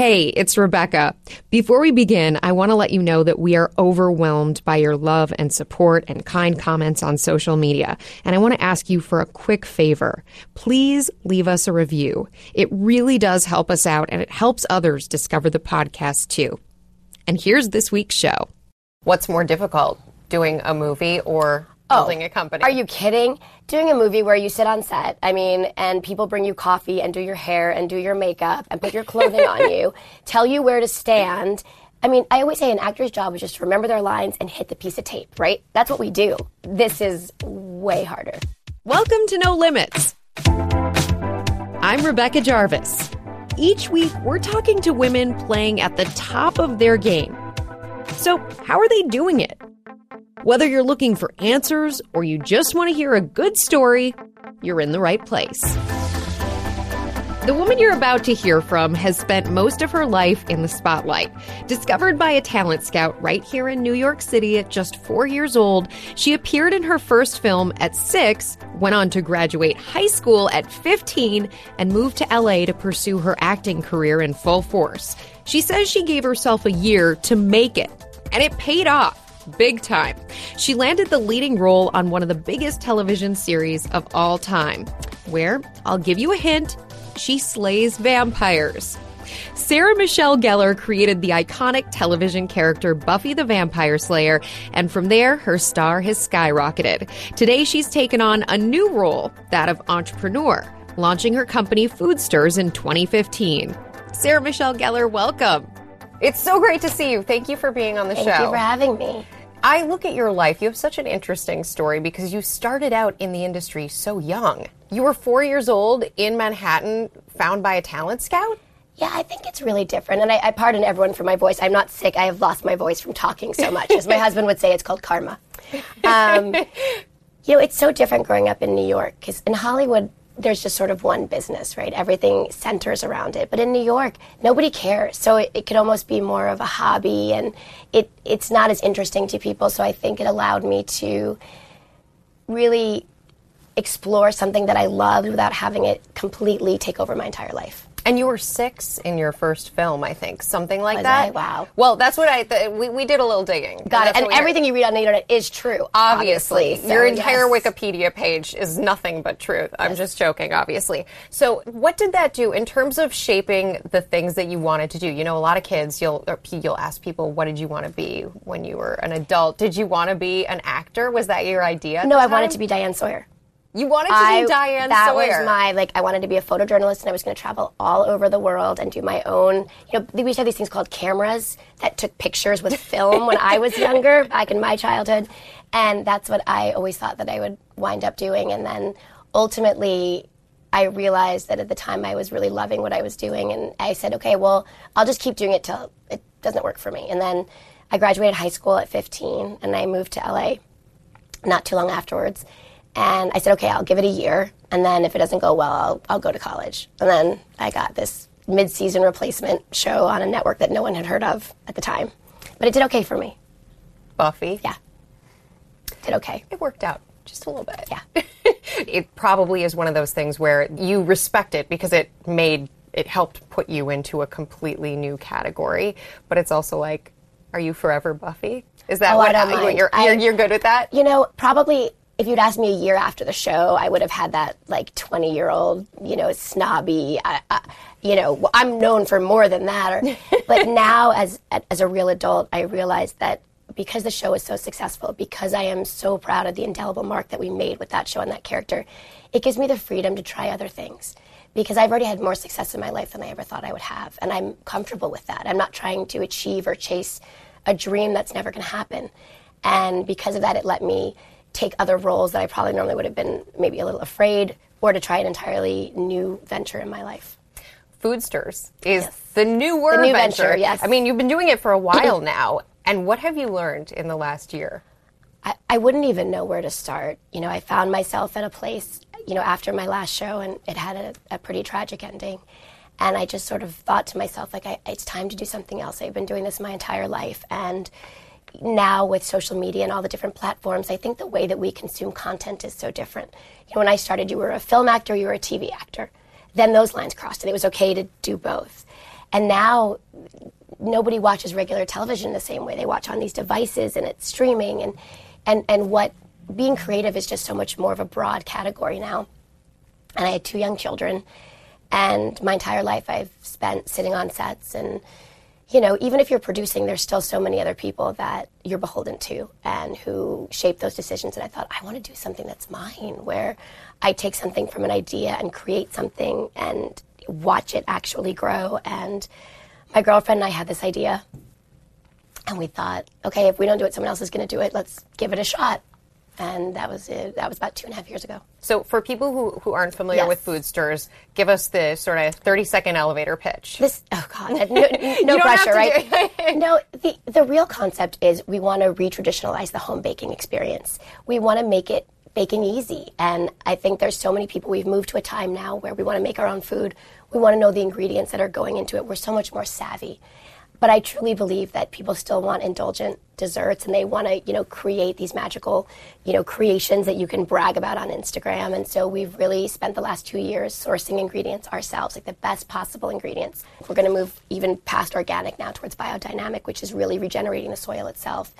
Hey, it's Rebecca. Before we begin, I want to let you know that we are overwhelmed by your love and support and kind comments on social media. And I want to ask you for a quick favor. Please leave us a review. It really does help us out and it helps others discover the podcast too. And here's this week's show. What's more difficult, doing a movie or Oh, building a company? Are you kidding? Doing a movie where you sit on set, I mean, and people bring you coffee and do your hair and do your makeup and put your clothing on you, tell you where to stand. I mean, I always say an actor's job is just to remember their lines and hit the piece of tape, right? That's what we do. This is way harder. Welcome to No Limits. I'm Rebecca Jarvis. Each week, we're talking to women playing at the top of their game. So, how are they doing it? Whether you're looking for answers or you just want to hear a good story, you're in the right place. The woman you're about to hear from has spent most of her life in the spotlight. Discovered by a talent scout right here in New York City at just four years old, she appeared in her first film at six, went on to graduate high school at 15, and moved to LA to pursue her acting career in full force. She says she gave herself a year to make it, and it paid off big time. She landed the leading role on one of the biggest television series of all time, where, I'll give you a hint, she slays vampires. Sarah Michelle Gellar created the iconic television character Buffy the Vampire Slayer, and from there, her star has skyrocketed. Today, she's taken on a new role, that of entrepreneur, launching her company Foodstirs in 2015. Sarah Michelle Gellar, welcome. It's so great to see you. Thank you for being on the Thank show. Thank you for having me. I look at your life, you have such an interesting story because you started out in the industry so young. You were four years old in Manhattan, found by a talent scout? Yeah, I think it's really different. And I, I pardon everyone for my voice. I'm not sick. I have lost my voice from talking so much. As my husband would say, it's called karma. Um, you know, it's so different growing up in New York because in Hollywood, there's just sort of one business, right? Everything centers around it. But in New York, nobody cares. So it, it could almost be more of a hobby and it, it's not as interesting to people. So I think it allowed me to really explore something that I loved without having it completely take over my entire life. And you were six in your first film, I think, something like Was that. I? Wow. Well, that's what I. Th- we we did a little digging. Got it. And we heard. everything you read on the internet is true. Obviously, Obviously. your entire yes. Wikipedia page is nothing but truth. I'm just joking, obviously. So, what did that do in terms of shaping the things that you wanted to do? You know, a lot of kids, you'll or you'll ask people, "What did you want to be when you were an adult?" Did you want to be an actor? Was that your idea? No, I wanted to be Diane Sawyer. You wanted to I, be Diane that Sawyer. was my like. I wanted to be a photojournalist, and I was going to travel all over the world and do my own. You know, we used to have these things called cameras that took pictures with film when I was younger, back in my childhood, and that's what I always thought that I would wind up doing. And then ultimately, I realized that at the time I was really loving what I was doing, and I said, okay, well, I'll just keep doing it till it doesn't work for me. And then I graduated high school at 15, and I moved to LA not too long afterwards. And I said, okay, I'll give it a year. And then if it doesn't go well, I'll, I'll go to college. And then I got this mid season replacement show on a network that no one had heard of at the time. But it did okay for me. Buffy. Yeah. Did okay. it worked out just a little bit. Yeah. it probably is one of those things where you respect it because it made it helped put you into a completely new category. But it's also like, are you forever Buffy? Is that Oh, what I don't mind. you're, you're, you're good with that? You know, probably if you'd asked me a year after the show, I would have had that like 20 year old, you know, snobby, uh, uh, you know, I'm known for more than that. Or, but now, as, as a real adult, I realize that because the show is so successful, because I am so proud of the indelible mark that we made with that show and that character, it gives me the freedom to try other things. Because I've already had more success in my life than I ever thought I would have. And I'm comfortable with that. I'm not trying to achieve or chase a dream that's never going to happen. And because of that, it let me take other roles that I probably normally would have been maybe a little afraid or to try an entirely new venture in my life. Foodstirs is the new word new venture. venture, yes. I mean, you've been doing it for a while now. And what have you learned in the last year? I, I wouldn't even know where to start. You know, I found myself at a place, you know, after my last show, and it had a, a pretty tragic ending. And I just sort of thought to myself, like, I, it's time to do something else. I've been doing this my entire life. And now with social media and all the different platforms, I think the way that we consume content is so different. You know, when I started, you were a film actor, you were a TV actor. Then those lines crossed, and it was okay to do both. And now nobody watches regular television the same way. They watch on these devices and it's streaming and and and what being creative is just so much more of a broad category now. And I had two young children and my entire life I've spent sitting on sets and you know, even if you're producing, there's still so many other people that you're beholden to and who shape those decisions. And I thought, I want to do something that's mine, where I take something from an idea and create something and watch it actually grow. And my girlfriend and I had this idea, and we thought, okay, if we don't do it, someone else is going to do it. Let's give it a shot. And that was it. That was about two and a half years ago. So, for people who, who aren't familiar Yes. with Foodstirs, give us the sort of 30 second elevator pitch. This, oh God, no, no pressure, right? no, the, the real concept is we want to re-traditionalize the home baking experience. We want to make it baking easy. And I think there's so many people, we've moved to a time now where we want to make our own food. We want to know the ingredients that are going into it. We're so much more savvy. But I truly believe that people still want indulgent desserts and they want to, you know, create these magical, you know, creations that you can brag about on Instagram. And so we've really spent the last two years sourcing ingredients ourselves, like the best possible ingredients. We're going to move even past organic now towards biodynamic, which is really regenerating the soil itself,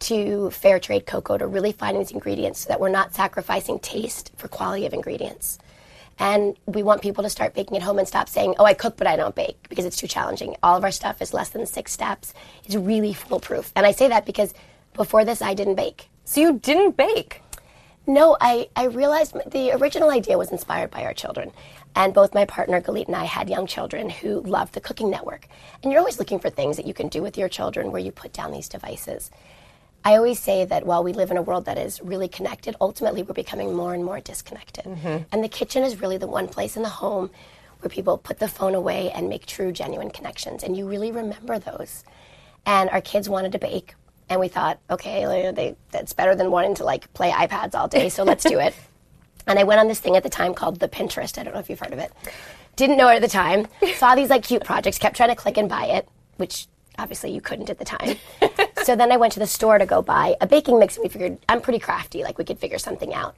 to fair trade cocoa, to really finding these ingredients so that we're not sacrificing taste for quality of ingredients. And we want people to start baking at home and stop saying, oh, I cook, but I don't bake because it's too challenging. All of our stuff is less than six steps. It's really foolproof. And I say that because before this, I didn't bake. So, you didn't bake. No, I, I realized the original idea was inspired by our children. And both my partner, Galit, and I had young children who loved the Cooking Network. And you're always looking for things that you can do with your children where you put down these devices. I always say that while we live in a world that is really connected, ultimately we're becoming more and more disconnected. Mm-hmm. And the kitchen is really the one place in the home where people put the phone away and make true, genuine connections. And you really remember those. And our kids wanted to bake. And we thought, okay, like, they, that's better than wanting to like play iPads all day, so let's do it. And I went on this thing at the time called the Pinterest. I don't know if you've heard of it. Didn't know it at the time. Saw these like cute projects, kept trying to click and buy it, which obviously you couldn't at the time. so then I went to the store to go buy a baking mix, and we figured I'm pretty crafty, like we could figure something out.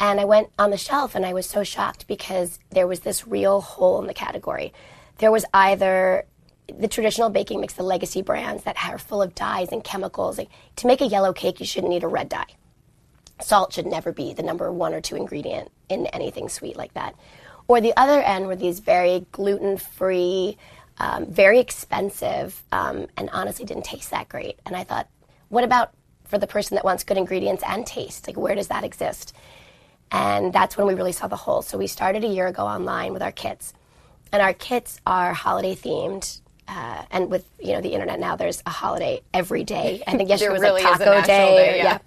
And I went on the shelf, and I was so shocked because there was this real hole in the category. There was either the traditional baking mix, the legacy brands that are full of dyes and chemicals. Like, to make a yellow cake, you shouldn't need a red dye salt should never be the number one or two ingredient in anything sweet like that. Or the other end were these very gluten free, um, very expensive, um, and honestly didn't taste that great. And I thought, what about for the person that wants good ingredients and taste? Like, where does that exist? And that's when we really saw the hole. So we started a year ago online with our kits. And our kits are holiday themed. Uh, and with you know the internet now, there's a holiday every day. I think yesterday was really a is a taco day. day, or- yeah.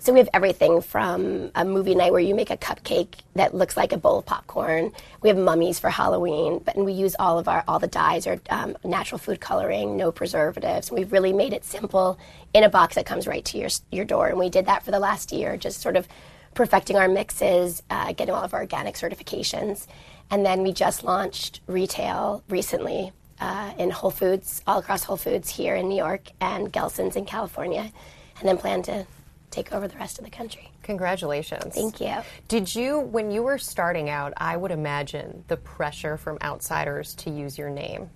So we have everything from a movie night where you make a cupcake that looks like a bowl of popcorn. We have mummies for Halloween, but and we use all of our all the dyes or um, natural food coloring, no preservatives. We've really made it simple in a box that comes right to your your door. And we did that for the last year, just sort of perfecting our mixes, uh, getting all of our organic certifications, and then we just launched retail recently. Uh, in Whole Foods, all across Whole Foods here in New York and Gelson's in California, and then plan to take over the rest of the country. Congratulations. Thank you. Did you, when you were starting out, I would imagine the pressure from outsiders to use your name?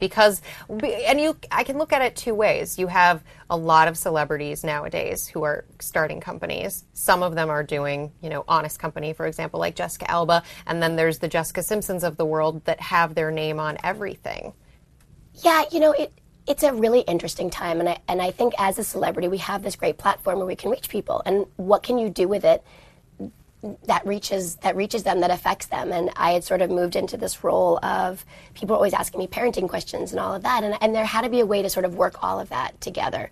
Because, and you, I can look at it two ways. You have a lot of celebrities nowadays who are starting companies. Some of them are doing, you know, honest company, for example, like Jessica Alba. And then there's the Jessica Simpsons of the world that have their name on everything. Yeah, you know, it it's a really interesting time, and I and I think as a celebrity, we have this great platform where we can reach people, and what can you do with it that reaches that reaches them that affects them? And I had sort of moved into this role of people were always asking me parenting questions and all of that, and and there had to be a way to sort of work all of that together.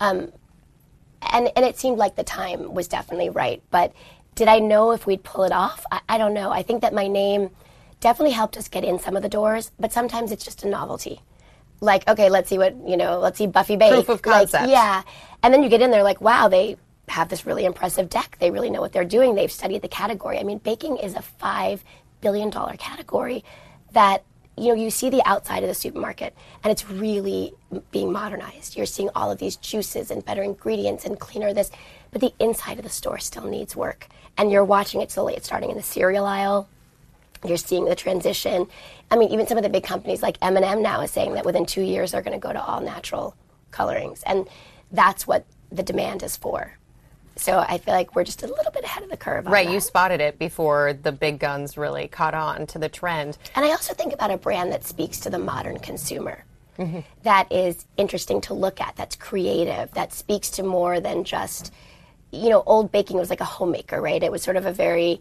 Um, and and it seemed like the time was definitely right. But did I know if we'd pull it off? I, I don't know. I think that my name definitely helped us get in some of the doors, but sometimes it's just a novelty. Like, okay, let's see what you know. Let's see Buffy bake. Proof of Like, concept. yeah, and then you get in there like, wow, they have this really impressive deck. They really know what they're doing. They've studied the category. I mean, baking is a five billion dollar category that you know you see the outside of the supermarket and it's really being modernized you're seeing all of these juices and better ingredients and cleaner this but the inside of the store still needs work and you're watching it slowly it's starting in the cereal aisle You're seeing the transition. I mean, even some of the big companies like M&M now is saying that within two years they're going to go to all natural colorings, and that's what the demand is for. So I feel like we're just a little bit ahead of the curve. Right, you spotted it before the big guns really caught on to the trend. And I also think about a brand that speaks to the modern consumer. Mm-hmm. that is interesting to look at, that's creative, that speaks to more than just, you know, old baking was like a homemaker, right? It was sort of a very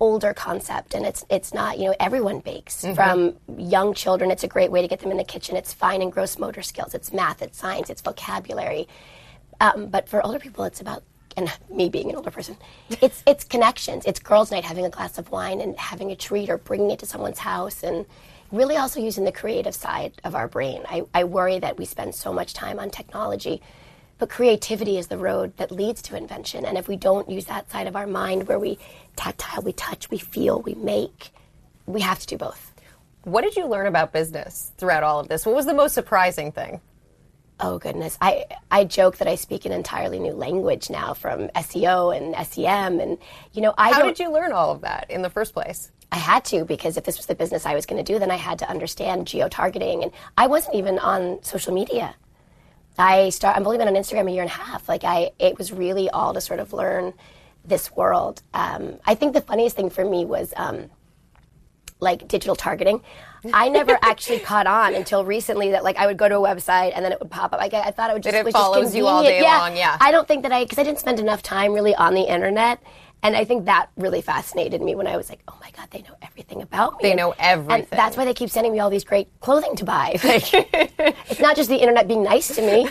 older concept and it's it's not you know everyone bakes mm-hmm. from young children it's a great way to get them in the kitchen it's fine and gross motor skills it's math it's science it's vocabulary um, but for older people it's about and me being an older person it's it's connections it's girls night having a glass of wine and having a treat or bringing it to someone's house and really also using the creative side of our brain i, I worry that we spend so much time on technology but creativity is the road that leads to invention. And if we don't use that side of our mind where we tactile, we touch, we feel, we make, we have to do both. What did you learn about business throughout all of this? What was the most surprising thing? Oh goodness. I, I joke that I speak an entirely new language now from SEO and SEM and you know I How did you learn all of that in the first place? I had to because if this was the business I was going to do, then I had to understand geo targeting. And I wasn't even on social media. I start. I've only been on Instagram a year and a half. Like I, it was really all to sort of learn this world. Um, I think the funniest thing for me was um, like digital targeting. I never actually caught on until recently that like I would go to a website and then it would pop up. Like I, I thought it would just it was just follows you all day yeah. long, yeah. I don't think that I because I didn't spend enough time really on the internet. And I think that really fascinated me when I was like, "Oh my god, they know everything about me." They And- know and everything. that's why they keep sending me all these great clothing to buy. Like, it's not just the internet being nice to me.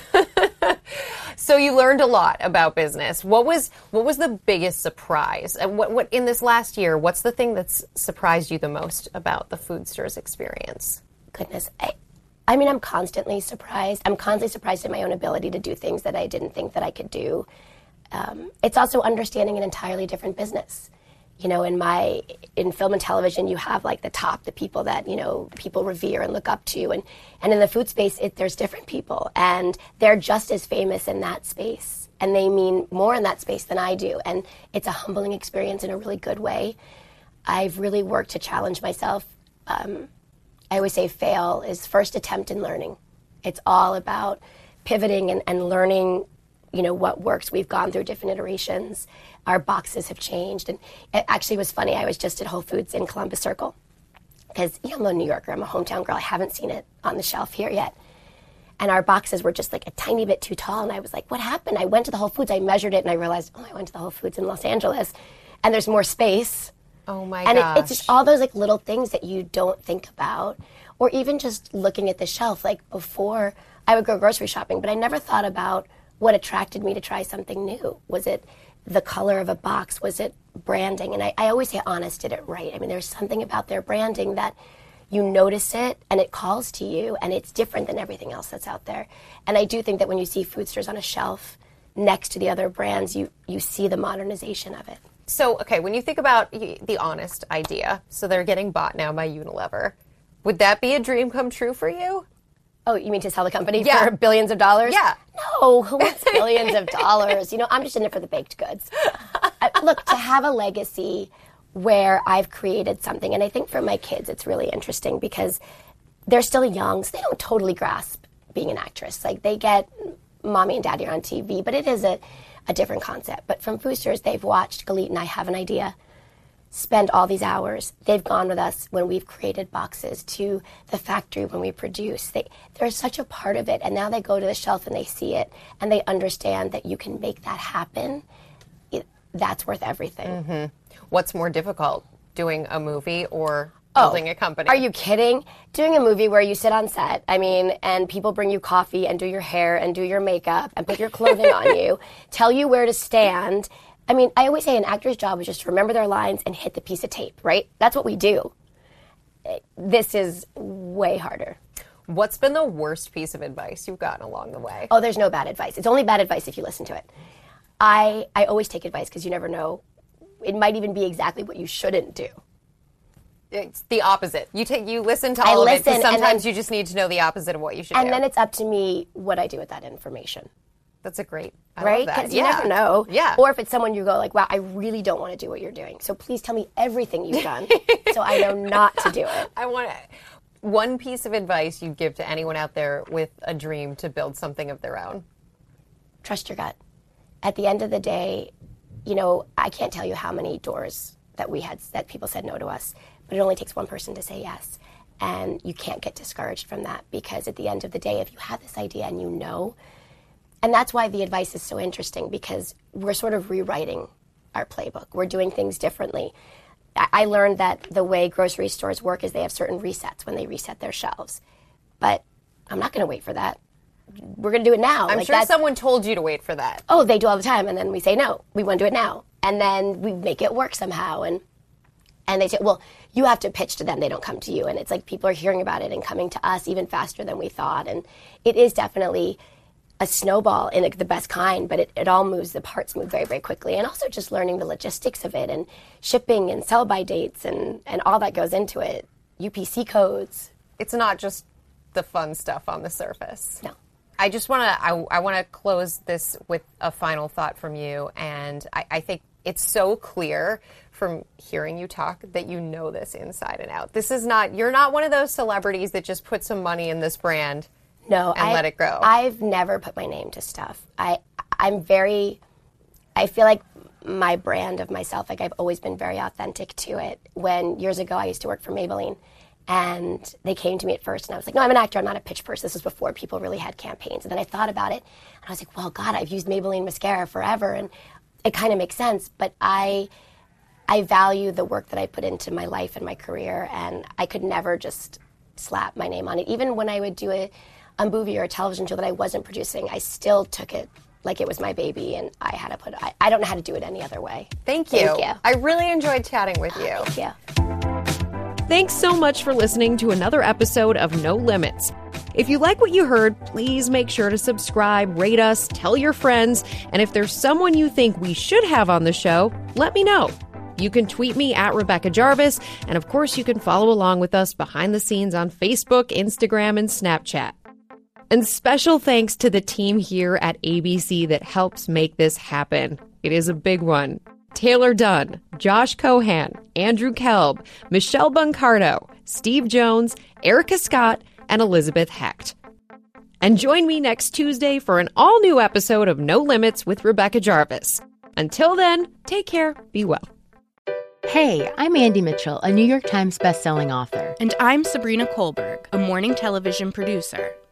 So you learned a lot about business. What was what was the biggest surprise? And what what in this last year? What's the thing that's surprised you the most about the Foodstirs experience? Goodness, I, I mean, I'm constantly surprised. I'm constantly surprised at my own ability to do things that I didn't think that I could do. Um, it's also understanding an entirely different business. You know, in my in film and television, you have like the top, the people that you know people revere and look up to, and and in the food space, it, there's different people, and they're just as famous in that space, and they mean more in that space than I do, and it's a humbling experience in a really good way. I've really worked to challenge myself. Um, I always say fail is first attempt in learning. It's all about pivoting and, and learning, you know, what works. We've gone through different iterations. Our boxes have changed. And it actually was funny. I was just at Whole Foods in Columbus Circle because, you know, I'm a New Yorker. I'm a hometown girl. I haven't seen it on the shelf here yet. And our boxes were just like a tiny bit too tall. And I was like, what happened? I went to the Whole Foods. I measured it and I realized, oh, I went to the Whole Foods in Los Angeles and there's more space Oh my God. and it, it's just all those like little things that you don't think about or even just looking at the shelf like before i would go grocery shopping but i never thought about what attracted me to try something new? Was it the color of a box? Was it branding? And i, I always say honest did it right. I mean there's something about their branding that you notice it and it calls to you and it's different than everything else that's out there. And i do think that when you see Foodstirs on a shelf next to the other brands you you see the modernization of it. So, okay, when you think about the honest idea, so they're getting bought now by Unilever, would that be a dream come true for you? Oh, you mean to sell the company Yeah. for billions of dollars? Yeah. No, who wants billions of dollars? You know, I'm just in it for the baked goods. I, look, to have a legacy where I've created something, and I think for my kids, it's really interesting because they're still young, so they don't totally grasp being an actress. Like they get mommy and daddy are on TV, but it is a, a different concept. But from Foodstirs, they've watched Galit and I have an idea spend all these hours. They've gone with us when we've created boxes to the factory when we produce. They, they're such a part of it. And now they go to the shelf and they see it and they understand that you can make that happen. It, that's worth everything. Mm-hmm. What's more difficult, doing a movie or oh, building a company? Oh, Are you kidding? Doing a movie where you sit on set, I mean, and people bring you coffee and do your hair and do your makeup and put your clothing on you, tell you where to stand. I mean, I always say an actor's job is just to remember their lines and hit the piece of tape, right? That's what we do. This is way harder. What's been the worst piece of advice you've gotten along the way? Oh, there's no bad advice. It's only bad advice if you listen to it. I I always take advice because you never know. It might even be exactly what you shouldn't do. It's the opposite. You take, you listen to I all of it. 'cause listen, and Sometimes then- you just need to know the opposite of what you should And do. then it's up to me what I do with that information. That's a great, I right? Because you never know. Yeah. Or if it's someone you go like, wow, I really don't want to do what you're doing. So please tell me everything you've done, so I know not to do it. I want to. One piece of advice you'd give to anyone out there with a dream to build something of their own. Trust your gut. At the end of the day, you know, I can't tell you how many doors that we had that people said no to us, but it only takes one person to say yes. And you can't get discouraged from that because at the end of the day, if you have this idea and you know, and that's why the advice is so interesting because we're sort of rewriting our playbook. We're doing things differently. I learned that the way grocery stores work is they have certain resets when they reset their shelves. But I'm not going to wait for that. We're going to do it now. I'm Like, sure someone told you to wait for that. oh, they do all the time, and then we say no, we want to do it now, and then we make it work somehow, and and they say, well, you have to pitch to them; they don't come to you, and it's like people are hearing about it and coming to us even faster than we thought, and it is definitely a snowball in the best kind, but it, it all moves, the parts move very, very quickly, and also just learning the logistics of it, and shipping and sell by dates, and and all that goes into it, UPC codes, It's not just the fun stuff on the surface. no. I just want to. I, I want to close this with a final thought from you, and I, I think it's so clear from hearing you talk that you know this inside and out. This is not. You're not one of those celebrities that just put some money in this brand. No, and I, let it grow. I've never put my name to stuff. I I'm very I feel like my brand of myself, like I've always been very authentic to it. When years ago I used to work for Maybelline and they came to me at first and I was like, No, I'm an actor, I'm not a pitch person. This was before people really had campaigns. And then I thought about it and I was like, Well God, I've used Maybelline mascara forever and it kind of makes sense. But I I value the work that I put into my life and my career, and I could never just slap my name on it. Even when I would do a, a movie or a television show that I wasn't producing, I still took it like it was my baby, and I had to put. I, I don't know how to do it any other way. Thank you. Thank you. I really enjoyed chatting with you. Yeah. Thanks so much for listening to another episode of No Limits. If you like what you heard, please make sure to subscribe, rate us, tell your friends, and if there's someone you think we should have on the show, let me know. You can tweet me at Rebecca Jarvis, and of course, you can follow along with us behind the scenes on Facebook, Instagram, and Snapchat. And special thanks to the team here at ABC that helps make this happen. It is a big one. Taylor Dunn, Josh Cohan, Andrew Kelb, Michelle Buncardo, Steve Jones, Erica Scott, and Elizabeth Hecht. And join me next Tuesday for an all new episode of No Limits with Rebecca Jarvis. Until then, take care, be well. Hey, I'm Andie Mitchell, a New York Times bestselling author. And I'm Sabrina Kohlberg, a morning television producer.